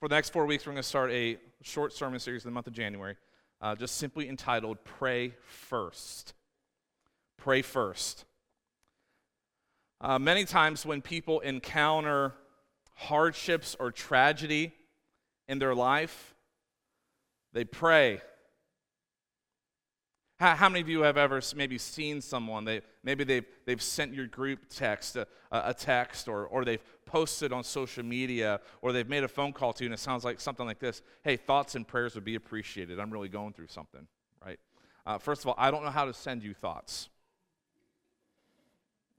For, the next four weeks, we're going to start a short sermon series in the month of January, uh, just simply entitled Pray First. Pray First. Uh, many times when people encounter hardships or tragedy in their life, they pray. How, how, many of you have ever maybe seen someone? They, maybe they've, they've sent your group text a, a text, or, or they've posted on social media, or they've made a phone call to you, and it sounds like something like this Hey, thoughts and prayers would be appreciated. I'm really going through something, right? Uh, first of all, I don't know how to send you thoughts.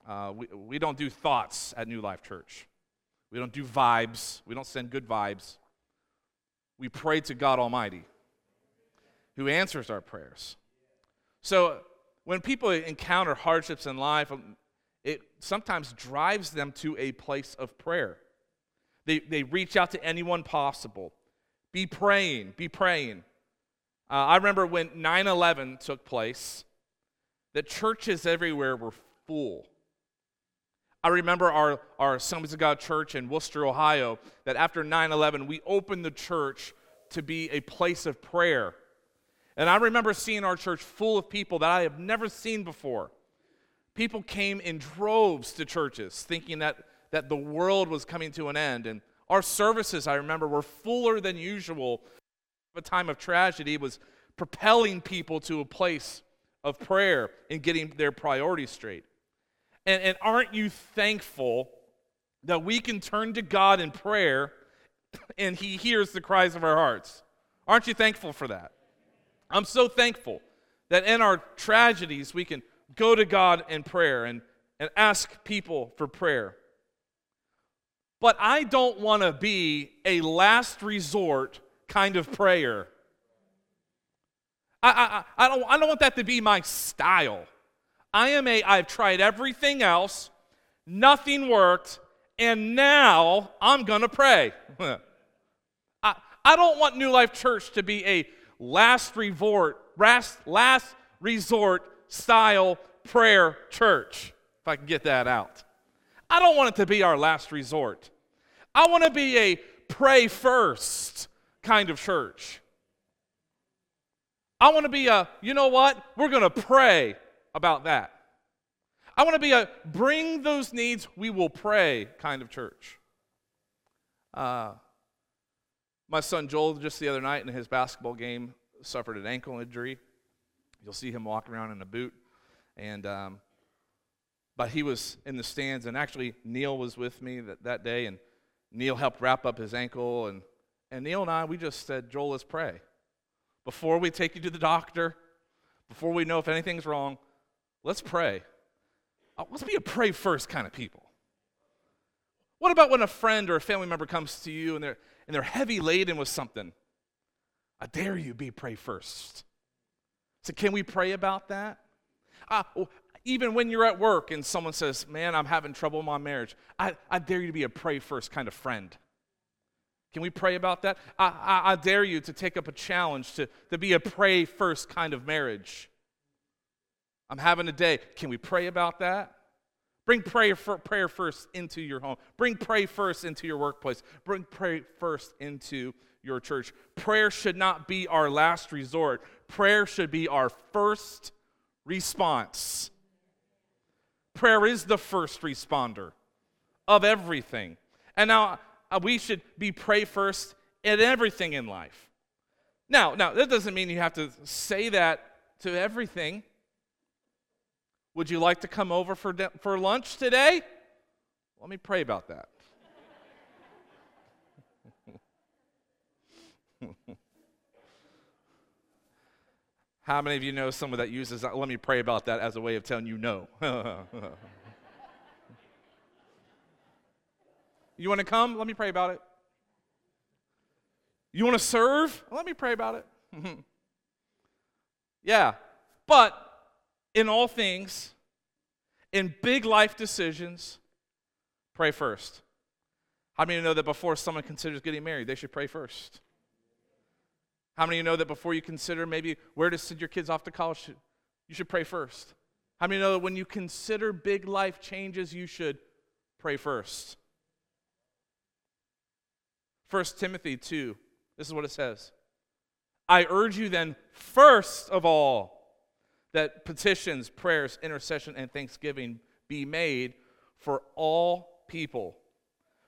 Uh, we, we don't do thoughts at New Life Church. We don't do vibes. We don't send good vibes. We pray to God Almighty, who answers our prayers. So when people encounter hardships in life, um, it sometimes drives them to a place of prayer. They, they reach out to anyone possible. Be praying, be praying. Uh, I remember when 9 11 took place, the churches everywhere were full. I remember our, our Assemblies of God church in Wooster, Ohio, that after 9 11, we opened the church to be a place of prayer. And I remember seeing our church full of people that I have never seen before. People came in droves to churches thinking that, that the world was coming to an end. And our services, I remember, were fuller than usual. A time of tragedy was propelling people to a place of prayer and getting their priorities straight. And, and aren't you thankful that we can turn to God in prayer and He hears the cries of our hearts? Aren't you thankful for that? I'm so thankful that in our tragedies we can go to God in prayer and, and ask people for prayer. But I don't want to be a last resort kind of prayer. I, I, I, don't, I don't want that to be my style. I am a, I've tried everything else, nothing worked, and now I'm going to pray. I, I don't want New Life Church to be a last resort, last, last resort style prayer church, if I can get that out. I don't want it to be our last resort. I want to be a pray first kind of church. I want to be a, you know what? We're going to pray about that. I want to be a bring those needs, we will pray kind of church. Uh, my son Joel, just the other night in his basketball game, suffered an ankle injury. You'll see him walking around in a boot. And, um, but he was in the stands, and actually, Neil was with me that, that day, and Neil helped wrap up his ankle. And, and Neil and I, we just said, Joel, let's pray. Before we take you to the doctor, before we know if anything's wrong, let's pray. Uh, let's be a pray first kind of people. What about when a friend or a family member comes to you and they're, and they're heavy laden with something? I dare you be pray first. So, can we pray about that? Even when you're at work and someone says, Man, I'm having trouble in my marriage, I, I dare you to be a pray first kind of friend. Can we pray about that? I, I, I dare you to take up a challenge to, to be a pray first kind of marriage. I'm having a day. Can we pray about that? Bring prayer, prayer first into your home. Bring pray first into your workplace. Bring pray first into your church. Prayer should not be our last resort. Prayer should be our first response. Prayer is the first responder of everything. And now uh, we should be pray first in everything in life. Now, now that doesn't mean you have to say that to everything. Would you like to come over for, de- for lunch today? Let me pray about that. How many of you know someone that uses that? Let me pray about that as a way of telling you no. you want to come? Let me pray about it. You want to serve? Let me pray about it. yeah, but in all things, in big life decisions, pray first. How many know that before someone considers getting married, they should pray first? How many of you know that before you consider maybe where to send your kids off to college, you should pray first? How many know that when you consider big life changes, you should pray first? 1 Timothy 2, this is what it says I urge you then, first of all, that petitions, prayers, intercession, and thanksgiving be made for all people,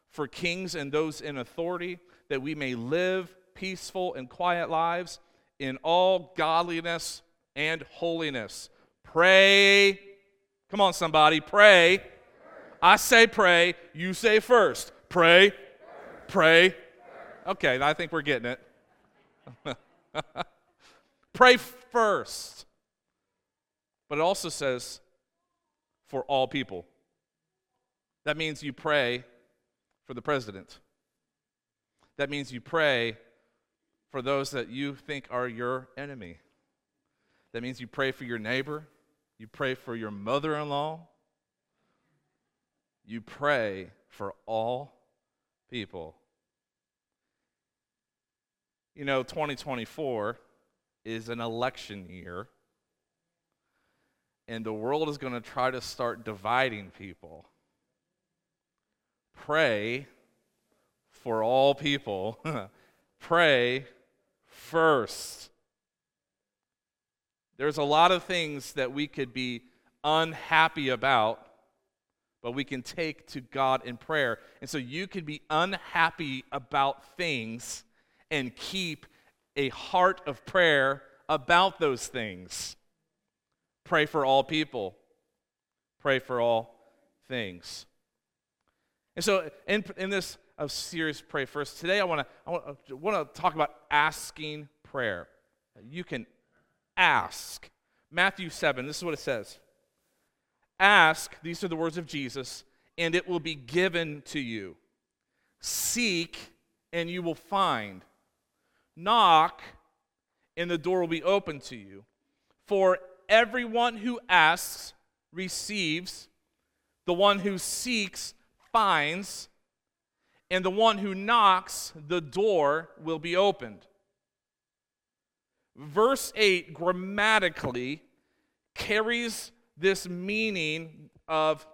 for kings and those in authority, that we may live peaceful and quiet lives in all godliness and holiness. Pray. Come on, somebody, pray. I say pray, you say first. Pray, pray. Okay, I think we're getting it. pray first. But it also says for all people. That means you pray for the president. That means you pray for those that you think are your enemy. That means you pray for your neighbor. You pray for your mother in law. You pray for all people. You know, 2024 is an election year, and the world is going to try to start dividing people. Pray for all people. Pray first. There's a lot of things that we could be unhappy about, but we can take to God in prayer. And so you can be unhappy about things and keep a heart of prayer about those things. Pray for all people, pray for all things. And so, in, in this uh, serious prayer. First, today I want to I I wanna talk about asking prayer. You can ask. Matthew 7, this is what it says Ask, these are the words of Jesus, and it will be given to you. Seek, and you will find. Knock, and the door will be open to you. For everyone who asks receives, the one who seeks finds, and the one who knocks, the door will be opened. Verse 8 grammatically carries this meaning of,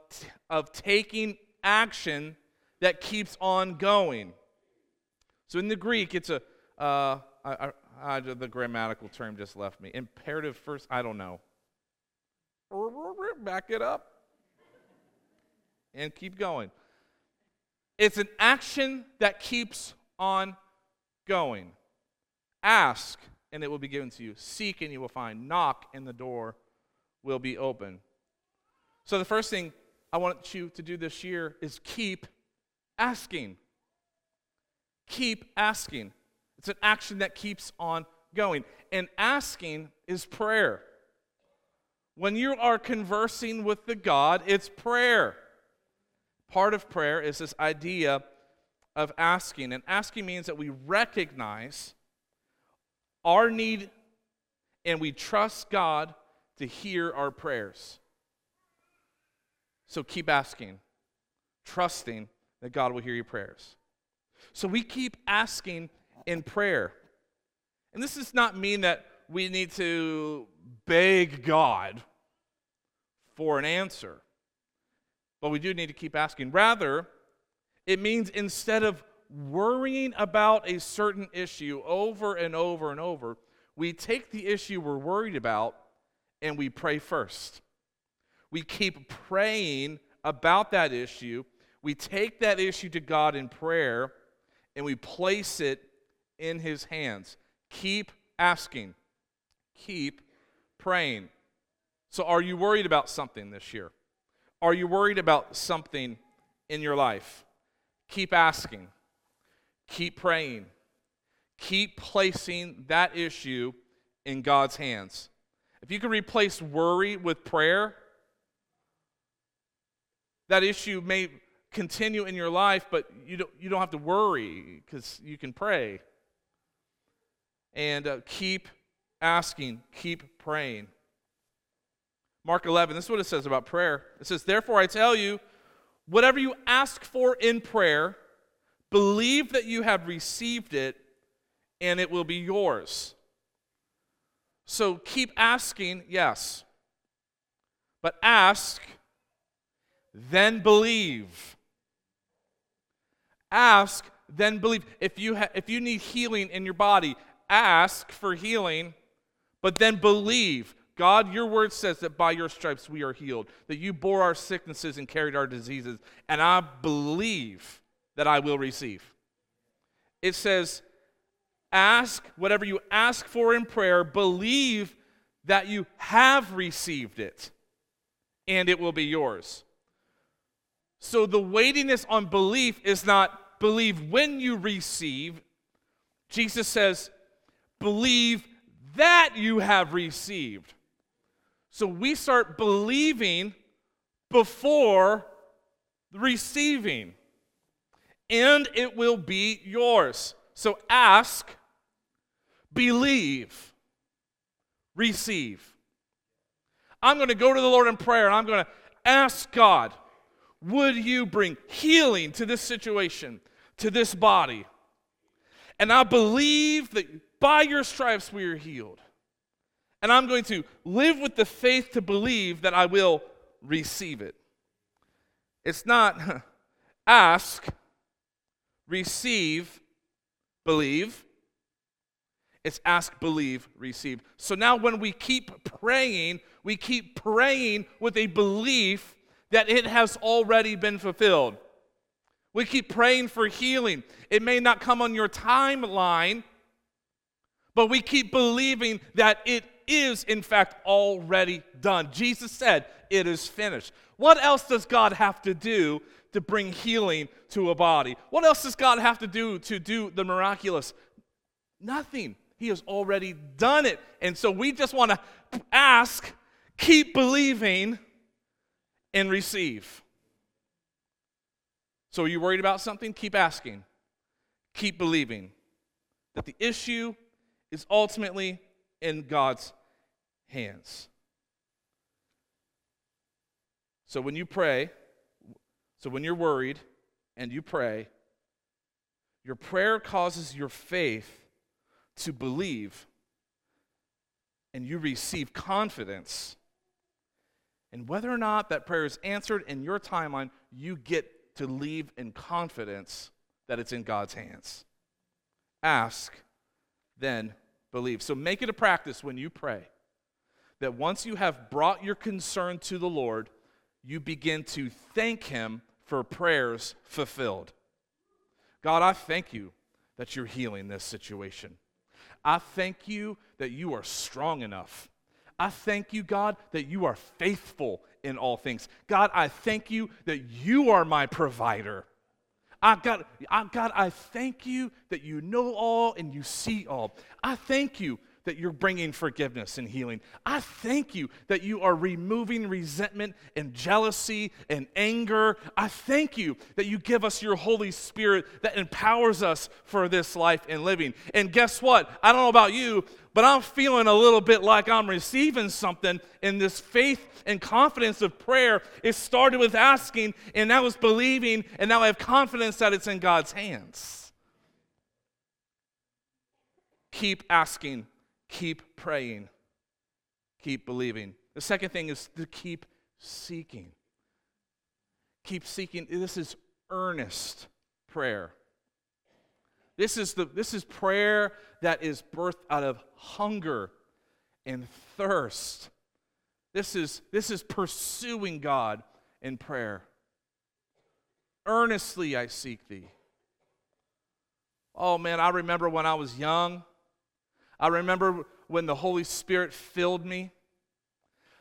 of taking action that keeps on going. So in the Greek, it's a, uh, I, I, the grammatical term just left me. Imperative first, I don't know. Back it up and keep going. It's an action that keeps on going. Ask, and it will be given to you. Seek, and you will find. Knock, and the door will be open. So, the first thing I want you to do this year is keep asking. Keep asking. It's an action that keeps on going. And asking is prayer. When you are conversing with the God, it's prayer. Part of prayer is this idea of asking. And asking means that we recognize our need and we trust God to hear our prayers. So keep asking, trusting that God will hear your prayers. So we keep asking in prayer. And this does not mean that we need to beg God for an answer, but we do need to keep asking. Rather, it means instead of worrying about a certain issue over and over and over, we take the issue we're worried about and we pray first. We keep praying about that issue. We take that issue to God in prayer and we place it in His hands. Keep asking, keep praying. So, are you worried about something this year? Are you worried about something in your life? Keep asking. Keep praying. Keep placing that issue in God's hands. If you can replace worry with prayer, that issue may continue in your life, but you don't, you don't have to worry because you can pray. And uh, keep asking, keep praying. Mark 11, this is what it says about prayer. It says, Therefore I tell you, whatever you ask for in prayer, Believe that you have received it, and it will be yours. So keep asking, yes. But ask, then believe. Ask, then believe. If you, ha- if you need healing in your body, ask for healing, but then believe. God, your word says that by your stripes we are healed, that you bore our sicknesses and carried our diseases, and I believe that I will receive. It says, ask whatever you ask for in prayer, believe that you have received it, and it will be yours. So the weightiness on belief is not believe when you receive. Jesus says, believe that you have received. So we start believing before receiving, and it will be yours. So ask, believe, receive. I'm going to go to the Lord in prayer and I'm going to ask God, would you bring healing to this situation, to this body? And I believe that by your stripes we are healed. And I'm going to live with the faith to believe that I will receive it. It's not ask, receive, believe. It's ask, believe, receive. So now when we keep praying, we keep praying with a belief that it has already been fulfilled. We keep praying for healing. It may not come on your timeline, but we keep believing that it is, in fact, already done. Jesus said, It is finished. What else does God have to do to bring healing to a body? What else does God have to do to do the miraculous? Nothing. He has already done it. And so we just want to ask, keep believing, and receive. So are you worried about something? Keep asking. Keep believing that the issue is ultimately in God's hands. So when you pray, so when you're worried and you pray, your prayer causes your faith to believe and you receive confidence. And whether or not that prayer is answered in your timeline, you get to leave in confidence that it's in God's hands. Ask then believe. So make it a practice when you pray that once you have brought your concern to the Lord, you begin to thank Him for prayers fulfilled. God, I thank you that you're healing this situation. I thank you that you are strong enough. I thank you, God, that you are faithful in all things. God, I thank you that you are my provider. I God, I, God, I thank you that you know all and you see all. I thank you that you're bringing forgiveness and healing. I thank you that you are removing resentment and jealousy and anger. I thank you that you give us your Holy Spirit that empowers us for this life and living. And guess what? I don't know about you, but I'm feeling a little bit like I'm receiving something in this faith and confidence of prayer. It started with asking, and now it's believing, and now I have confidence that it's in God's hands. Keep asking keep praying, keep believing. The second thing is to keep seeking. Keep seeking. This is earnest prayer. This is, the, this is prayer that is birthed out of hunger and thirst. This is, this is pursuing God in prayer. Earnestly I seek thee. Oh man, I remember when I was young, I remember when the Holy Spirit filled me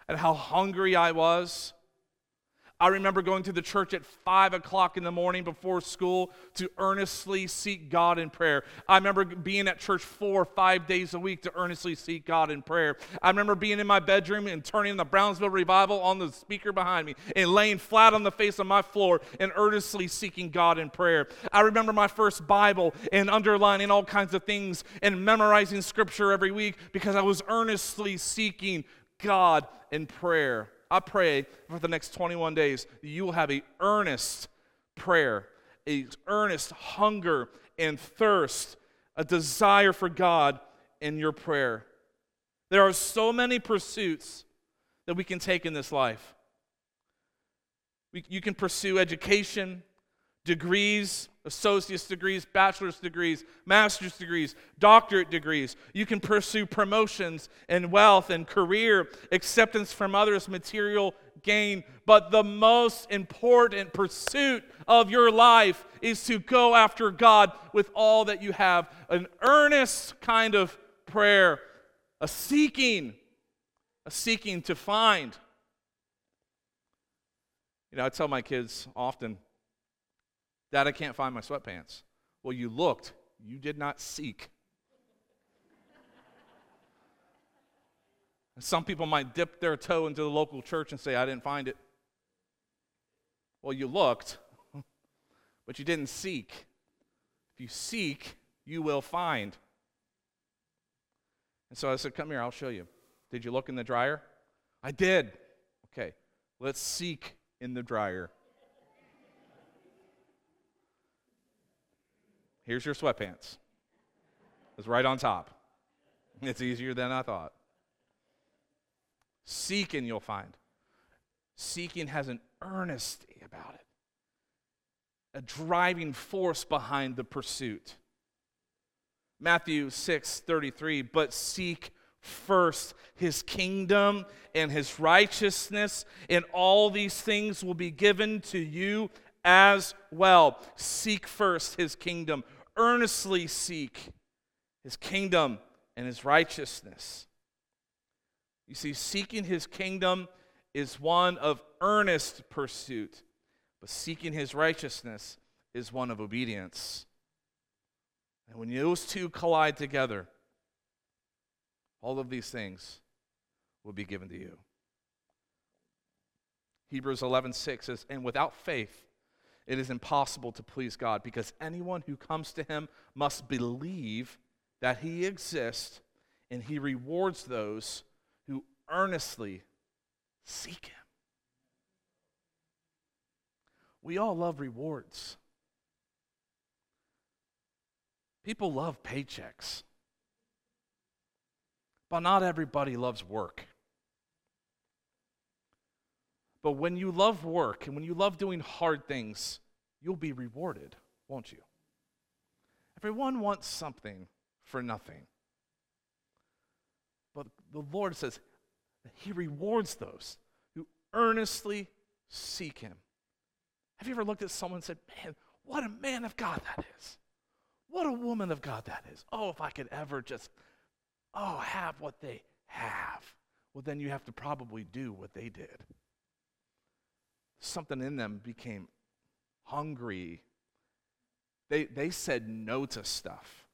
and how hungry I was. I remember going to the church at five o'clock in the morning before school to earnestly seek God in prayer. I remember being at church four or five days a week to earnestly seek God in prayer. I remember being in my bedroom and turning the Brownsville revival on the speaker behind me and laying flat on the face of my floor and earnestly seeking God in prayer. I remember my first Bible and underlining all kinds of things and memorizing scripture every week because I was earnestly seeking God in prayer. I pray for the next 21 days you will have a earnest prayer, a earnest hunger and thirst, a desire for God in your prayer. There are so many pursuits that we can take in this life. We, you can pursue education, degrees, associate's degrees, bachelor's degrees, master's degrees, doctorate degrees. You can pursue promotions and wealth and career, acceptance from others, material gain. But the most important pursuit of your life is to go after God with all that you have an earnest kind of prayer, a seeking, a seeking to find. You know, I tell my kids often, Dad, I can't find my sweatpants. Well, you looked, you did not seek. And some people might dip their toe into the local church and say, I didn't find it. Well, you looked, but you didn't seek. If you seek, you will find. And so I said, Come here, I'll show you. Did you look in the dryer? I did. Okay, let's seek in the dryer. Here's your sweatpants. It's right on top. It's easier than I thought. Seek and you'll find. Seeking has an earnesty about it, a driving force behind the pursuit. Matthew 6 33, but seek first his kingdom and his righteousness, and all these things will be given to you as well. Seek first his kingdom, earnestly seek his kingdom and his righteousness. You see, seeking his kingdom is one of earnest pursuit, but seeking his righteousness is one of obedience. And when those two collide together, all of these things will be given to you. Hebrews 11:6 says, "And without faith it is impossible to please God because anyone who comes to him must believe that he exists and he rewards those who earnestly seek him." We all love rewards. People love paychecks. But not everybody loves work. But when you love work and when you love doing hard things, you'll be rewarded, won't you? Everyone wants something for nothing. But the Lord says He rewards those who earnestly seek Him. Have you ever looked at someone and said, Man, what a man of God that is? What a woman of God that is. Oh, if I could ever just oh, have what they have. Well, then you have to probably do what they did. Something in them became hungry. They, they said no to stuff.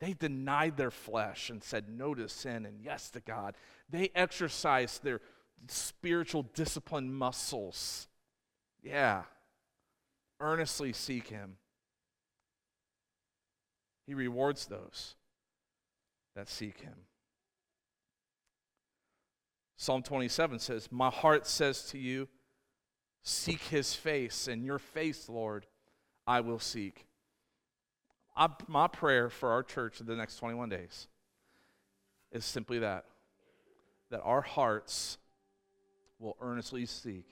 They denied their flesh and said no to sin and yes to God. They exercised their spiritual discipline muscles. Yeah. Earnestly seek Him. He rewards those that seek him. Psalm 27 says, My heart says to you, Seek his face, and your face, Lord, I will seek. I, my prayer for our church in the next 21 days is simply that that our hearts will earnestly seek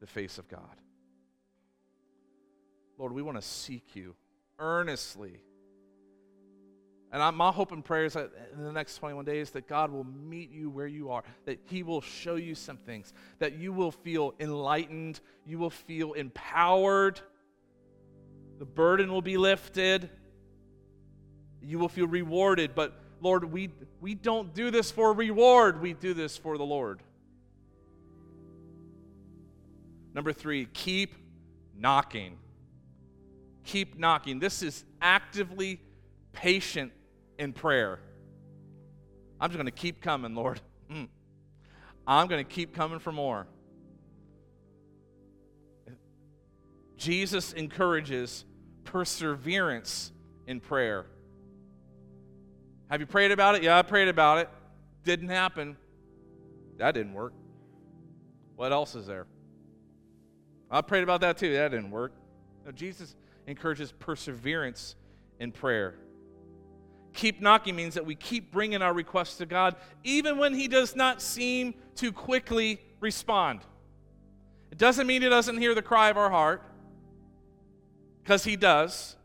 the face of God. Lord, we want to seek you earnestly and I, my hope and prayer is that in the next 21 days that God will meet you where you are, that He will show you some things, that you will feel enlightened, you will feel empowered, the burden will be lifted, you will feel rewarded. But Lord, we, we don't do this for reward, we do this for the Lord. Number three, keep knocking. Keep knocking. This is actively patient in prayer. I'm just going to keep coming, Lord. Mm. I'm going to keep coming for more. Jesus encourages perseverance in prayer. Have you prayed about it? Yeah, I prayed about it. Didn't happen. That didn't work. What else is there? I prayed about that too. That didn't work. No, Jesus encourages perseverance in prayer. Keep knocking means that we keep bringing our requests to God, even when He does not seem to quickly respond. It doesn't mean He doesn't hear the cry of our heart. because He does.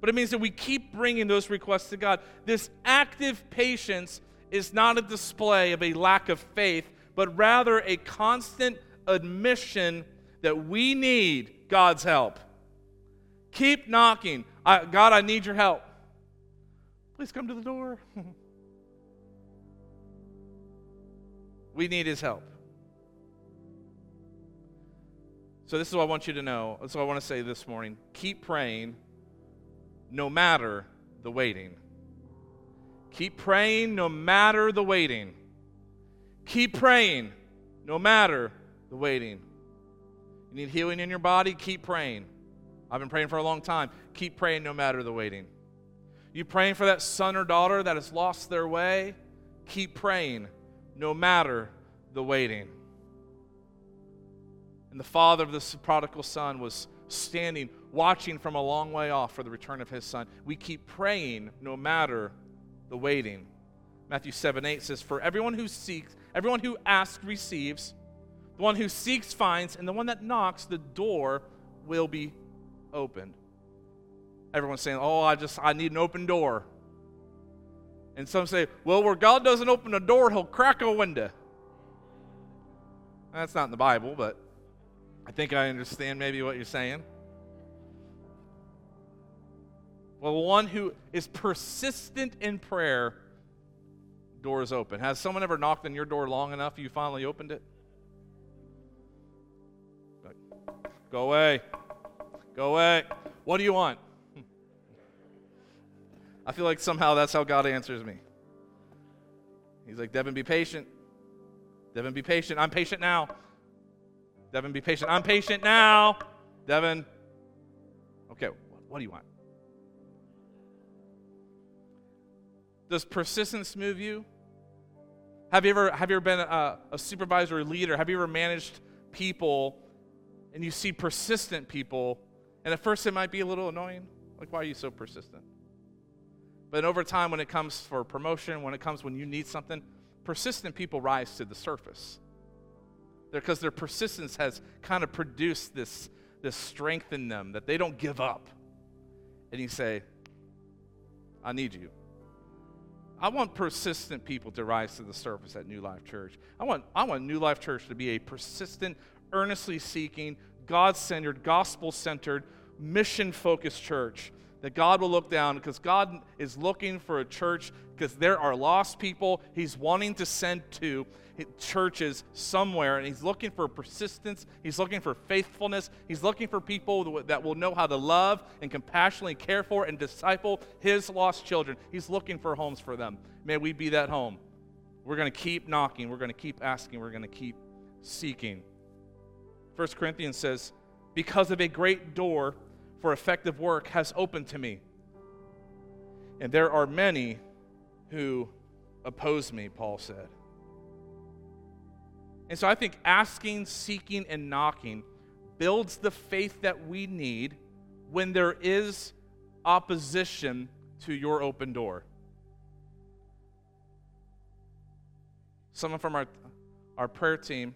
But it means that we keep bringing those requests to God. This active patience is not a display of a lack of faith, but rather a constant admission that we need God's help. Keep knocking. I, God, I need your help. Please come to the door. we need his help. So, this is what I want you to know. That's what I want to say this morning. Keep praying no matter the waiting. Keep praying no matter the waiting. Keep praying no matter the waiting. You need healing in your body? Keep praying. I've been praying for a long time. Keep praying no matter the waiting. You praying for that son or daughter that has lost their way? Keep praying no matter the waiting. And the father of this prodigal son was standing, watching from a long way off for the return of his son. We keep praying no matter the waiting. Matthew 7 8 says, For everyone who seeks, everyone who asks receives, the one who seeks finds, and the one that knocks, the door will be opened. Everyone's saying, Oh, I just I need an open door. And some say, Well, where God doesn't open a door, he'll crack a window. That's not in the Bible, but I think I understand maybe what you're saying. Well, one who is persistent in prayer, doors open. Has someone ever knocked on your door long enough you finally opened it? Go away. Go away. What do you want? I feel like somehow that's how God answers me. He's like, Devin, be patient. Devin, be patient. I'm patient now. Devin, be patient. I'm patient now. Devin, okay, what do you want? Does persistence move you? Have you ever, have you ever been a, a supervisor or leader? Have you ever managed people and you see persistent people, and at first it might be a little annoying? Like, why are you so persistent? But over time, when it comes for promotion, when it comes when you need something, persistent people rise to the surface because their persistence has kind of produced this, this strength in them that they don't give up. And you say, I need you. I want persistent people to rise to the surface at New Life Church. I want, I want New Life Church to be a persistent, earnestly seeking, God centered, gospel centered, mission focused church that God will look down because God is looking for a church because there are lost people He's wanting to send to churches somewhere, and He's looking for persistence. He's looking for faithfulness. He's looking for people that will know how to love and compassionately care for and disciple His lost children. He's looking for homes for them. May we be that home. We're going to keep knocking. We're going to keep asking. We're going to keep seeking. 1 Corinthians says, Because of a great door, for effective work has opened to me. And there are many who oppose me, Paul said. And so I think asking, seeking, and knocking builds the faith that we need when there is opposition to your open door. Someone from our, our prayer team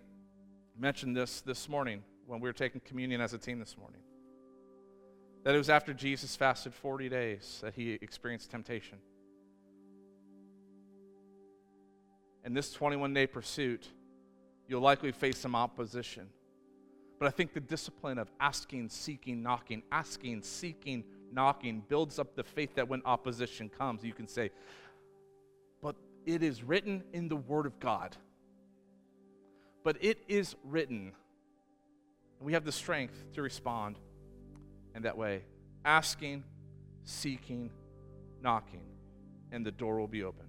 mentioned this this morning when we were taking communion as a team this morning that it was after Jesus fasted 40 days that he experienced temptation. In this 21 day pursuit, you'll likely face some opposition. But I think the discipline of asking, seeking, knocking, asking, seeking, knocking builds up the faith that when opposition comes, you can say, But it is written in the Word of God. But it is written. We have the strength to respond in that way asking, seeking, knocking, and the door will be open.